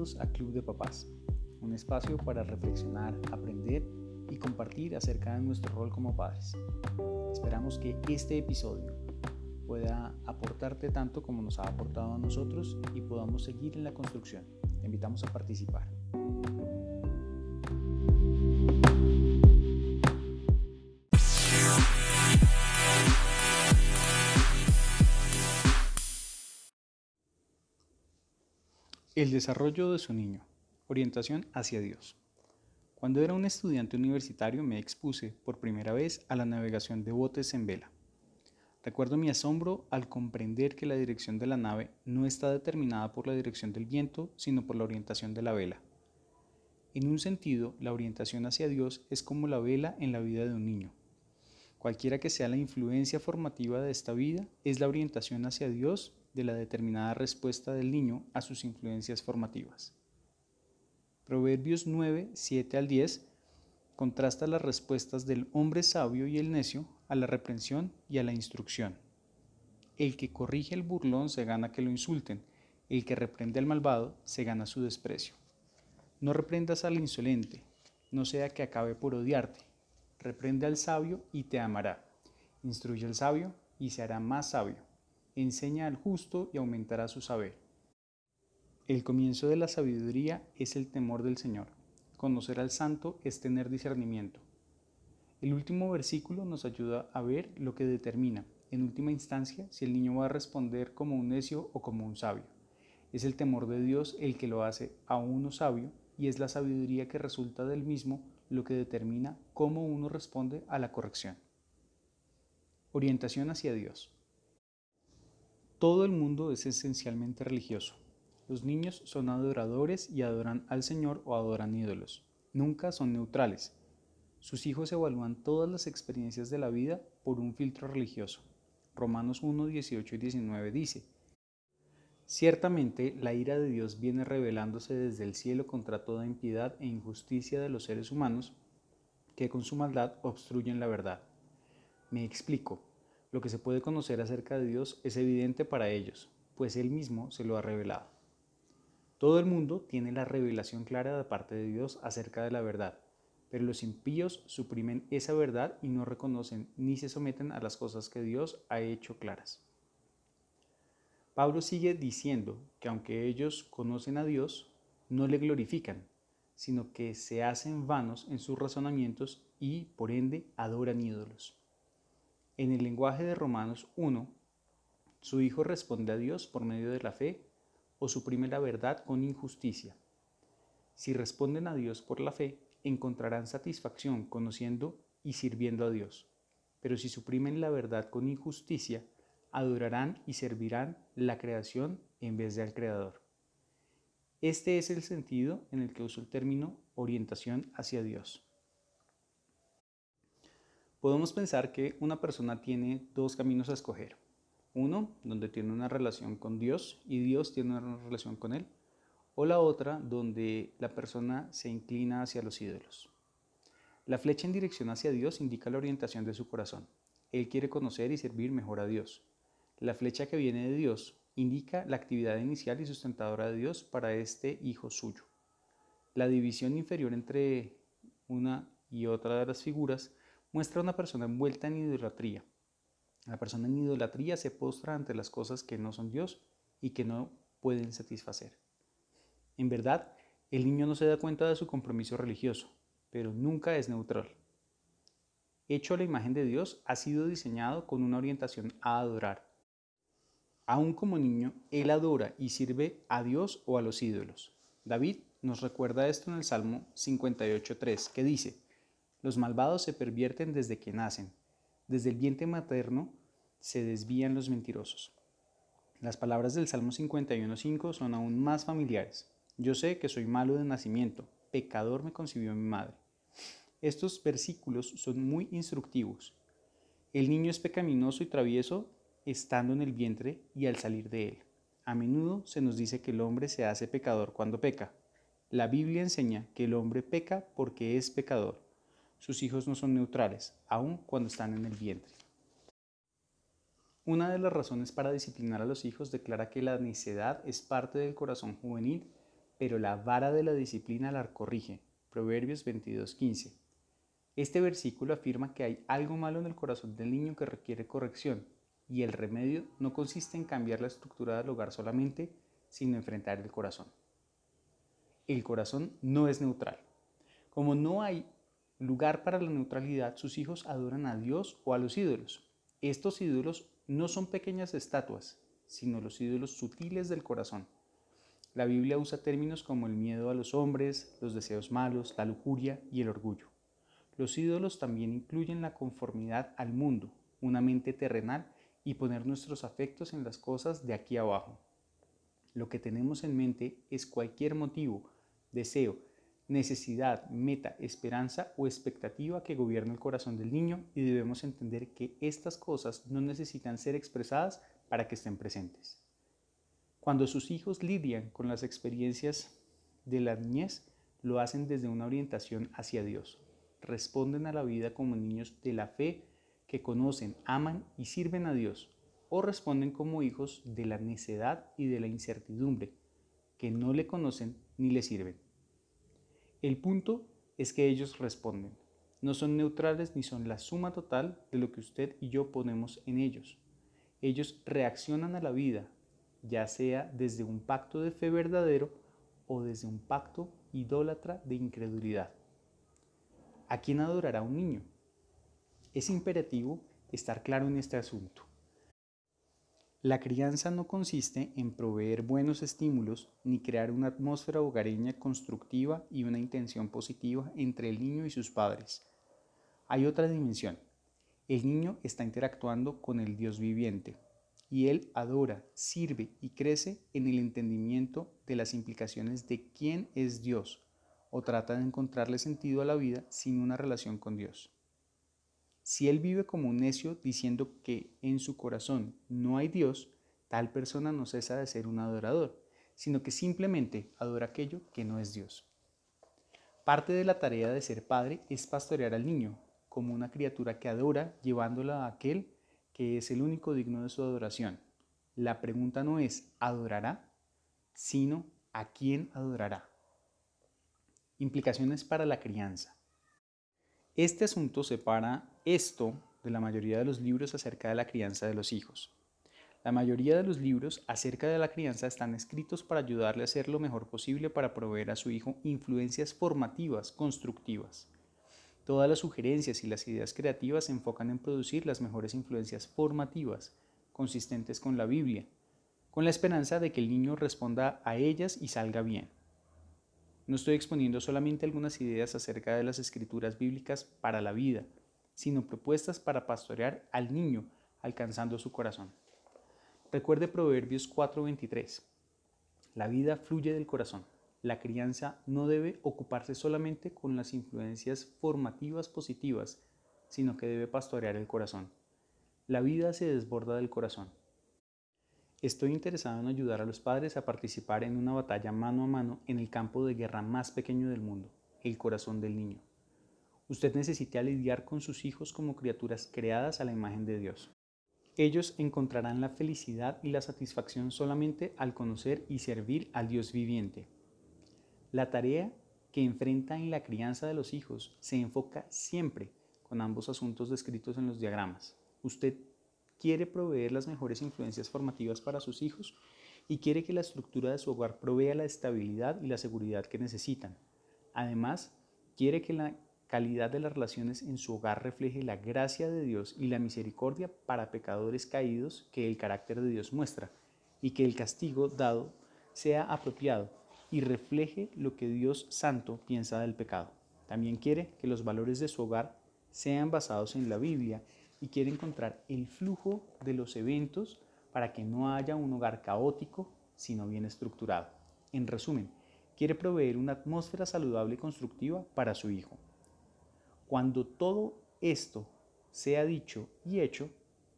A Club de Papás, un espacio para reflexionar, aprender y compartir acerca de nuestro rol como padres. Esperamos que este episodio pueda aportarte tanto como nos ha aportado a nosotros y podamos seguir en la construcción. Te invitamos a participar. El desarrollo de su niño. Orientación hacia Dios. Cuando era un estudiante universitario me expuse por primera vez a la navegación de botes en vela. Recuerdo mi asombro al comprender que la dirección de la nave no está determinada por la dirección del viento, sino por la orientación de la vela. En un sentido, la orientación hacia Dios es como la vela en la vida de un niño. Cualquiera que sea la influencia formativa de esta vida, es la orientación hacia Dios de la determinada respuesta del niño a sus influencias formativas. Proverbios 9, 7 al 10 contrasta las respuestas del hombre sabio y el necio a la reprensión y a la instrucción. El que corrige el burlón se gana que lo insulten, el que reprende al malvado se gana su desprecio. No reprendas al insolente, no sea que acabe por odiarte. Reprende al sabio y te amará. Instruye al sabio y se hará más sabio enseña al justo y aumentará su saber. El comienzo de la sabiduría es el temor del Señor. Conocer al santo es tener discernimiento. El último versículo nos ayuda a ver lo que determina, en última instancia, si el niño va a responder como un necio o como un sabio. Es el temor de Dios el que lo hace a uno sabio y es la sabiduría que resulta del mismo lo que determina cómo uno responde a la corrección. Orientación hacia Dios. Todo el mundo es esencialmente religioso. Los niños son adoradores y adoran al Señor o adoran ídolos. Nunca son neutrales. Sus hijos evalúan todas las experiencias de la vida por un filtro religioso. Romanos 1, 18 y 19 dice, Ciertamente la ira de Dios viene revelándose desde el cielo contra toda impiedad e injusticia de los seres humanos que con su maldad obstruyen la verdad. Me explico. Lo que se puede conocer acerca de Dios es evidente para ellos, pues Él mismo se lo ha revelado. Todo el mundo tiene la revelación clara de parte de Dios acerca de la verdad, pero los impíos suprimen esa verdad y no reconocen ni se someten a las cosas que Dios ha hecho claras. Pablo sigue diciendo que aunque ellos conocen a Dios, no le glorifican, sino que se hacen vanos en sus razonamientos y, por ende, adoran ídolos. En el lenguaje de Romanos 1, su Hijo responde a Dios por medio de la fe o suprime la verdad con injusticia. Si responden a Dios por la fe, encontrarán satisfacción conociendo y sirviendo a Dios. Pero si suprimen la verdad con injusticia, adorarán y servirán la creación en vez de al Creador. Este es el sentido en el que uso el término orientación hacia Dios podemos pensar que una persona tiene dos caminos a escoger. Uno, donde tiene una relación con Dios y Dios tiene una relación con él. O la otra, donde la persona se inclina hacia los ídolos. La flecha en dirección hacia Dios indica la orientación de su corazón. Él quiere conocer y servir mejor a Dios. La flecha que viene de Dios indica la actividad inicial y sustentadora de Dios para este hijo suyo. La división inferior entre una y otra de las figuras muestra a una persona envuelta en idolatría. La persona en idolatría se postra ante las cosas que no son Dios y que no pueden satisfacer. En verdad, el niño no se da cuenta de su compromiso religioso, pero nunca es neutral. Hecho a la imagen de Dios, ha sido diseñado con una orientación a adorar. Aún como niño, él adora y sirve a Dios o a los ídolos. David nos recuerda esto en el Salmo 58.3, que dice, los malvados se pervierten desde que nacen. Desde el vientre materno se desvían los mentirosos. Las palabras del Salmo 51.5 son aún más familiares. Yo sé que soy malo de nacimiento, pecador me concibió mi madre. Estos versículos son muy instructivos. El niño es pecaminoso y travieso estando en el vientre y al salir de él. A menudo se nos dice que el hombre se hace pecador cuando peca. La Biblia enseña que el hombre peca porque es pecador sus hijos no son neutrales, aun cuando están en el vientre. Una de las razones para disciplinar a los hijos declara que la necedad es parte del corazón juvenil pero la vara de la disciplina la corrige. Proverbios 22:15. Este versículo afirma que hay algo malo en el corazón del niño que requiere corrección, y el remedio no consiste en cambiar la estructura del hogar solamente, sino enfrentar el corazón. El corazón no es neutral. Como no hay lugar para la neutralidad, sus hijos adoran a Dios o a los ídolos. Estos ídolos no son pequeñas estatuas, sino los ídolos sutiles del corazón. La Biblia usa términos como el miedo a los hombres, los deseos malos, la lujuria y el orgullo. Los ídolos también incluyen la conformidad al mundo, una mente terrenal y poner nuestros afectos en las cosas de aquí abajo. Lo que tenemos en mente es cualquier motivo, deseo, necesidad, meta, esperanza o expectativa que gobierna el corazón del niño y debemos entender que estas cosas no necesitan ser expresadas para que estén presentes. Cuando sus hijos lidian con las experiencias de la niñez, lo hacen desde una orientación hacia Dios. Responden a la vida como niños de la fe que conocen, aman y sirven a Dios, o responden como hijos de la necedad y de la incertidumbre, que no le conocen ni le sirven. El punto es que ellos responden. No son neutrales ni son la suma total de lo que usted y yo ponemos en ellos. Ellos reaccionan a la vida, ya sea desde un pacto de fe verdadero o desde un pacto idólatra de incredulidad. ¿A quién adorará un niño? Es imperativo estar claro en este asunto. La crianza no consiste en proveer buenos estímulos ni crear una atmósfera hogareña constructiva y una intención positiva entre el niño y sus padres. Hay otra dimensión. El niño está interactuando con el Dios viviente y él adora, sirve y crece en el entendimiento de las implicaciones de quién es Dios o trata de encontrarle sentido a la vida sin una relación con Dios. Si él vive como un necio diciendo que en su corazón no hay Dios, tal persona no cesa de ser un adorador, sino que simplemente adora aquello que no es Dios. Parte de la tarea de ser padre es pastorear al niño, como una criatura que adora llevándola a aquel que es el único digno de su adoración. La pregunta no es ¿adorará? sino ¿a quién adorará? Implicaciones para la crianza. Este asunto separa esto de la mayoría de los libros acerca de la crianza de los hijos. La mayoría de los libros acerca de la crianza están escritos para ayudarle a hacer lo mejor posible para proveer a su hijo influencias formativas, constructivas. Todas las sugerencias y las ideas creativas se enfocan en producir las mejores influencias formativas, consistentes con la Biblia, con la esperanza de que el niño responda a ellas y salga bien. No estoy exponiendo solamente algunas ideas acerca de las escrituras bíblicas para la vida, sino propuestas para pastorear al niño alcanzando su corazón. Recuerde Proverbios 4:23. La vida fluye del corazón. La crianza no debe ocuparse solamente con las influencias formativas positivas, sino que debe pastorear el corazón. La vida se desborda del corazón. Estoy interesado en ayudar a los padres a participar en una batalla mano a mano en el campo de guerra más pequeño del mundo, el corazón del niño. Usted necesita lidiar con sus hijos como criaturas creadas a la imagen de Dios. Ellos encontrarán la felicidad y la satisfacción solamente al conocer y servir al Dios viviente. La tarea que enfrenta en la crianza de los hijos se enfoca siempre con ambos asuntos descritos en los diagramas. Usted quiere proveer las mejores influencias formativas para sus hijos y quiere que la estructura de su hogar provea la estabilidad y la seguridad que necesitan. Además, quiere que la calidad de las relaciones en su hogar refleje la gracia de Dios y la misericordia para pecadores caídos que el carácter de Dios muestra, y que el castigo dado sea apropiado y refleje lo que Dios Santo piensa del pecado. También quiere que los valores de su hogar sean basados en la Biblia y quiere encontrar el flujo de los eventos para que no haya un hogar caótico, sino bien estructurado. En resumen, quiere proveer una atmósfera saludable y constructiva para su hijo. Cuando todo esto sea dicho y hecho,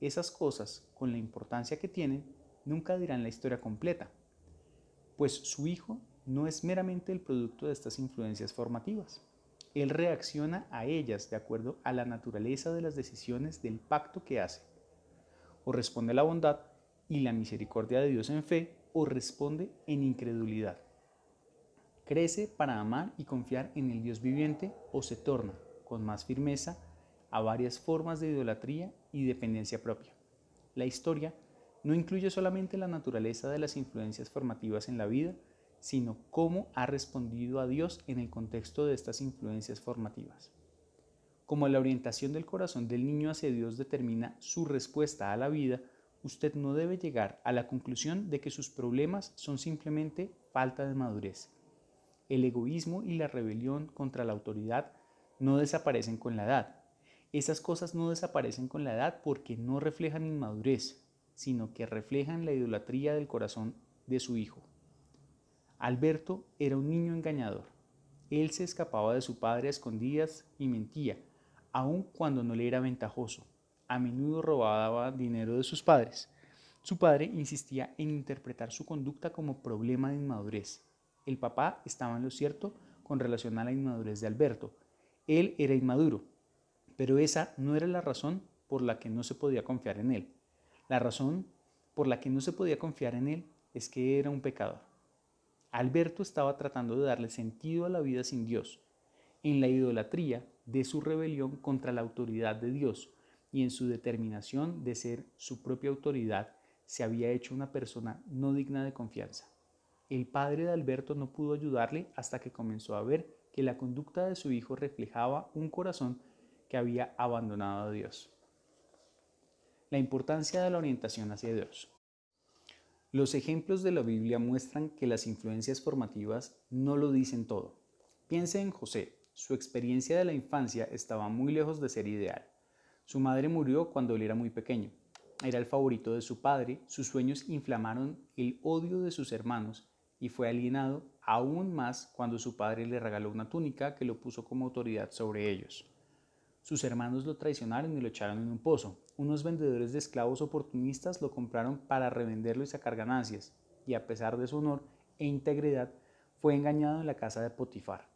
esas cosas, con la importancia que tienen, nunca dirán la historia completa, pues su hijo no es meramente el producto de estas influencias formativas. Él reacciona a ellas de acuerdo a la naturaleza de las decisiones del pacto que hace. O responde a la bondad y la misericordia de Dios en fe, o responde en incredulidad. crece para amar y confiar en el Dios viviente o se torna, con más firmeza, a varias formas de idolatría y dependencia propia. La historia no incluye solamente la naturaleza de las influencias formativas en la vida, sino cómo ha respondido a Dios en el contexto de estas influencias formativas. Como la orientación del corazón del niño hacia Dios determina su respuesta a la vida, usted no debe llegar a la conclusión de que sus problemas son simplemente falta de madurez. El egoísmo y la rebelión contra la autoridad no desaparecen con la edad. Esas cosas no desaparecen con la edad porque no reflejan inmadurez, sino que reflejan la idolatría del corazón de su hijo. Alberto era un niño engañador. Él se escapaba de su padre a escondidas y mentía, aun cuando no le era ventajoso. A menudo robaba dinero de sus padres. Su padre insistía en interpretar su conducta como problema de inmadurez. El papá estaba en lo cierto con relación a la inmadurez de Alberto. Él era inmaduro, pero esa no era la razón por la que no se podía confiar en él. La razón por la que no se podía confiar en él es que era un pecador. Alberto estaba tratando de darle sentido a la vida sin Dios, en la idolatría de su rebelión contra la autoridad de Dios y en su determinación de ser su propia autoridad, se había hecho una persona no digna de confianza. El padre de Alberto no pudo ayudarle hasta que comenzó a ver que la conducta de su hijo reflejaba un corazón que había abandonado a Dios. La importancia de la orientación hacia Dios. Los ejemplos de la Biblia muestran que las influencias formativas no lo dicen todo. Piense en José. Su experiencia de la infancia estaba muy lejos de ser ideal. Su madre murió cuando él era muy pequeño. Era el favorito de su padre, sus sueños inflamaron el odio de sus hermanos y fue alienado aún más cuando su padre le regaló una túnica que lo puso como autoridad sobre ellos. Sus hermanos lo traicionaron y lo echaron en un pozo. Unos vendedores de esclavos oportunistas lo compraron para revenderlo y sacar ganancias, y a pesar de su honor e integridad, fue engañado en la casa de Potifar.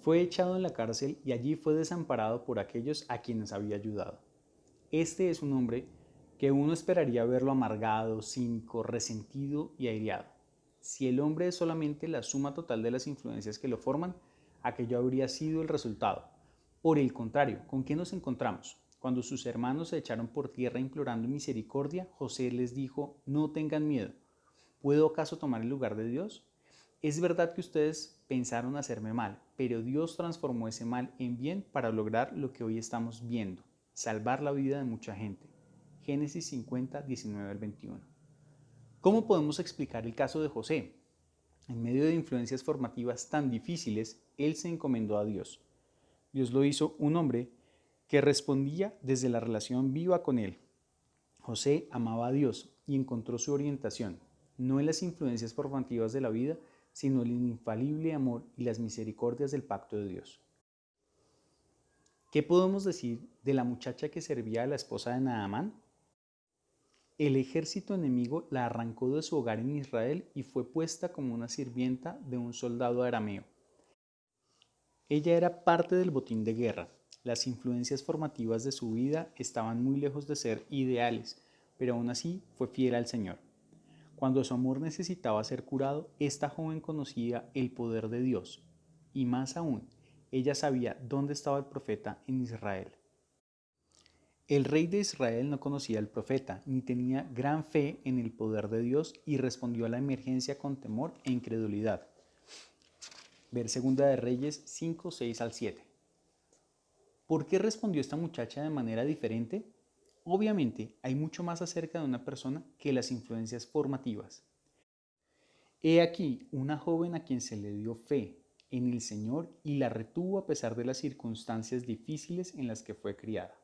Fue echado en la cárcel y allí fue desamparado por aquellos a quienes había ayudado. Este es un hombre que uno esperaría verlo amargado, cínico, resentido y aireado. Si el hombre es solamente la suma total de las influencias que lo forman, aquello habría sido el resultado por el contrario, ¿con qué nos encontramos? Cuando sus hermanos se echaron por tierra implorando misericordia, José les dijo, no tengan miedo. ¿Puedo acaso tomar el lugar de Dios? Es verdad que ustedes pensaron hacerme mal, pero Dios transformó ese mal en bien para lograr lo que hoy estamos viendo, salvar la vida de mucha gente. Génesis 50, 19 al 21. ¿Cómo podemos explicar el caso de José? En medio de influencias formativas tan difíciles, él se encomendó a Dios. Dios lo hizo un hombre que respondía desde la relación viva con Él. José amaba a Dios y encontró su orientación, no en las influencias formativas de la vida, sino en el infalible amor y las misericordias del pacto de Dios. ¿Qué podemos decir de la muchacha que servía a la esposa de Naamán? El ejército enemigo la arrancó de su hogar en Israel y fue puesta como una sirvienta de un soldado arameo. Ella era parte del botín de guerra. Las influencias formativas de su vida estaban muy lejos de ser ideales, pero aún así fue fiel al Señor. Cuando su amor necesitaba ser curado, esta joven conocía el poder de Dios, y más aún, ella sabía dónde estaba el profeta en Israel. El rey de Israel no conocía al profeta, ni tenía gran fe en el poder de Dios y respondió a la emergencia con temor e incredulidad. Ver Segunda de Reyes 5, 6 al 7. ¿Por qué respondió esta muchacha de manera diferente? Obviamente hay mucho más acerca de una persona que las influencias formativas. He aquí una joven a quien se le dio fe en el Señor y la retuvo a pesar de las circunstancias difíciles en las que fue criada.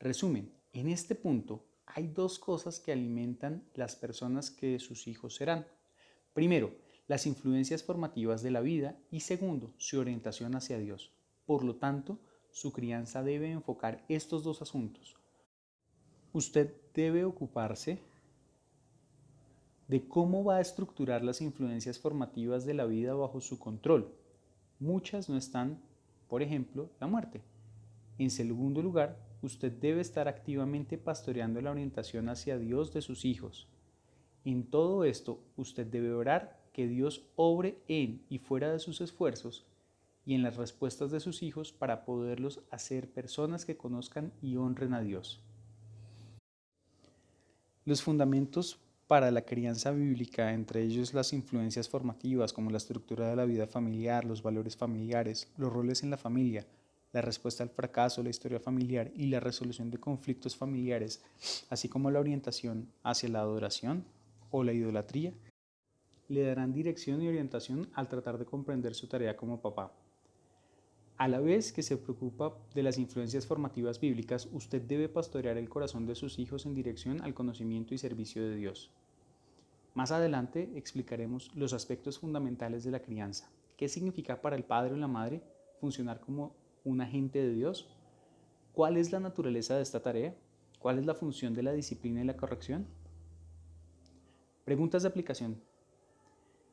Resumen, en este punto hay dos cosas que alimentan las personas que sus hijos serán. Primero, las influencias formativas de la vida y segundo, su orientación hacia Dios. Por lo tanto, su crianza debe enfocar estos dos asuntos. Usted debe ocuparse de cómo va a estructurar las influencias formativas de la vida bajo su control. Muchas no están, por ejemplo, la muerte. En segundo lugar, usted debe estar activamente pastoreando la orientación hacia Dios de sus hijos. En todo esto, usted debe orar que Dios obre en y fuera de sus esfuerzos y en las respuestas de sus hijos para poderlos hacer personas que conozcan y honren a Dios. Los fundamentos para la crianza bíblica, entre ellos las influencias formativas como la estructura de la vida familiar, los valores familiares, los roles en la familia, la respuesta al fracaso, la historia familiar y la resolución de conflictos familiares, así como la orientación hacia la adoración o la idolatría, le darán dirección y orientación al tratar de comprender su tarea como papá. A la vez que se preocupa de las influencias formativas bíblicas, usted debe pastorear el corazón de sus hijos en dirección al conocimiento y servicio de Dios. Más adelante explicaremos los aspectos fundamentales de la crianza. ¿Qué significa para el padre o la madre funcionar como un agente de Dios? ¿Cuál es la naturaleza de esta tarea? ¿Cuál es la función de la disciplina y la corrección? Preguntas de aplicación.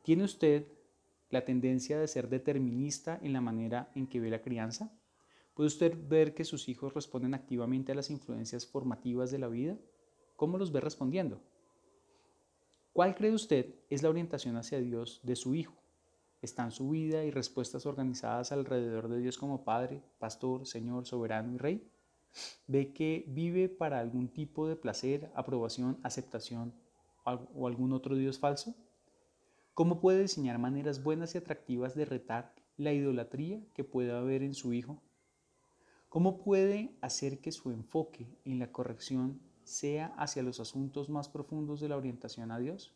¿Tiene usted la tendencia de ser determinista en la manera en que ve la crianza? ¿Puede usted ver que sus hijos responden activamente a las influencias formativas de la vida? ¿Cómo los ve respondiendo? ¿Cuál cree usted es la orientación hacia Dios de su hijo? ¿Están su vida y respuestas organizadas alrededor de Dios como Padre, Pastor, Señor, Soberano y Rey? ¿Ve que vive para algún tipo de placer, aprobación, aceptación o algún otro Dios falso? ¿Cómo puede diseñar maneras buenas y atractivas de retar la idolatría que pueda haber en su hijo? ¿Cómo puede hacer que su enfoque en la corrección sea hacia los asuntos más profundos de la orientación a Dios?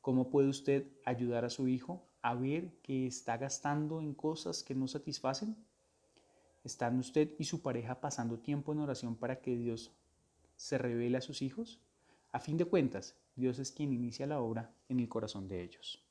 ¿Cómo puede usted ayudar a su hijo a ver que está gastando en cosas que no satisfacen? ¿Están usted y su pareja pasando tiempo en oración para que Dios se revele a sus hijos? A fin de cuentas, Dios es quien inicia la obra en el corazón de ellos.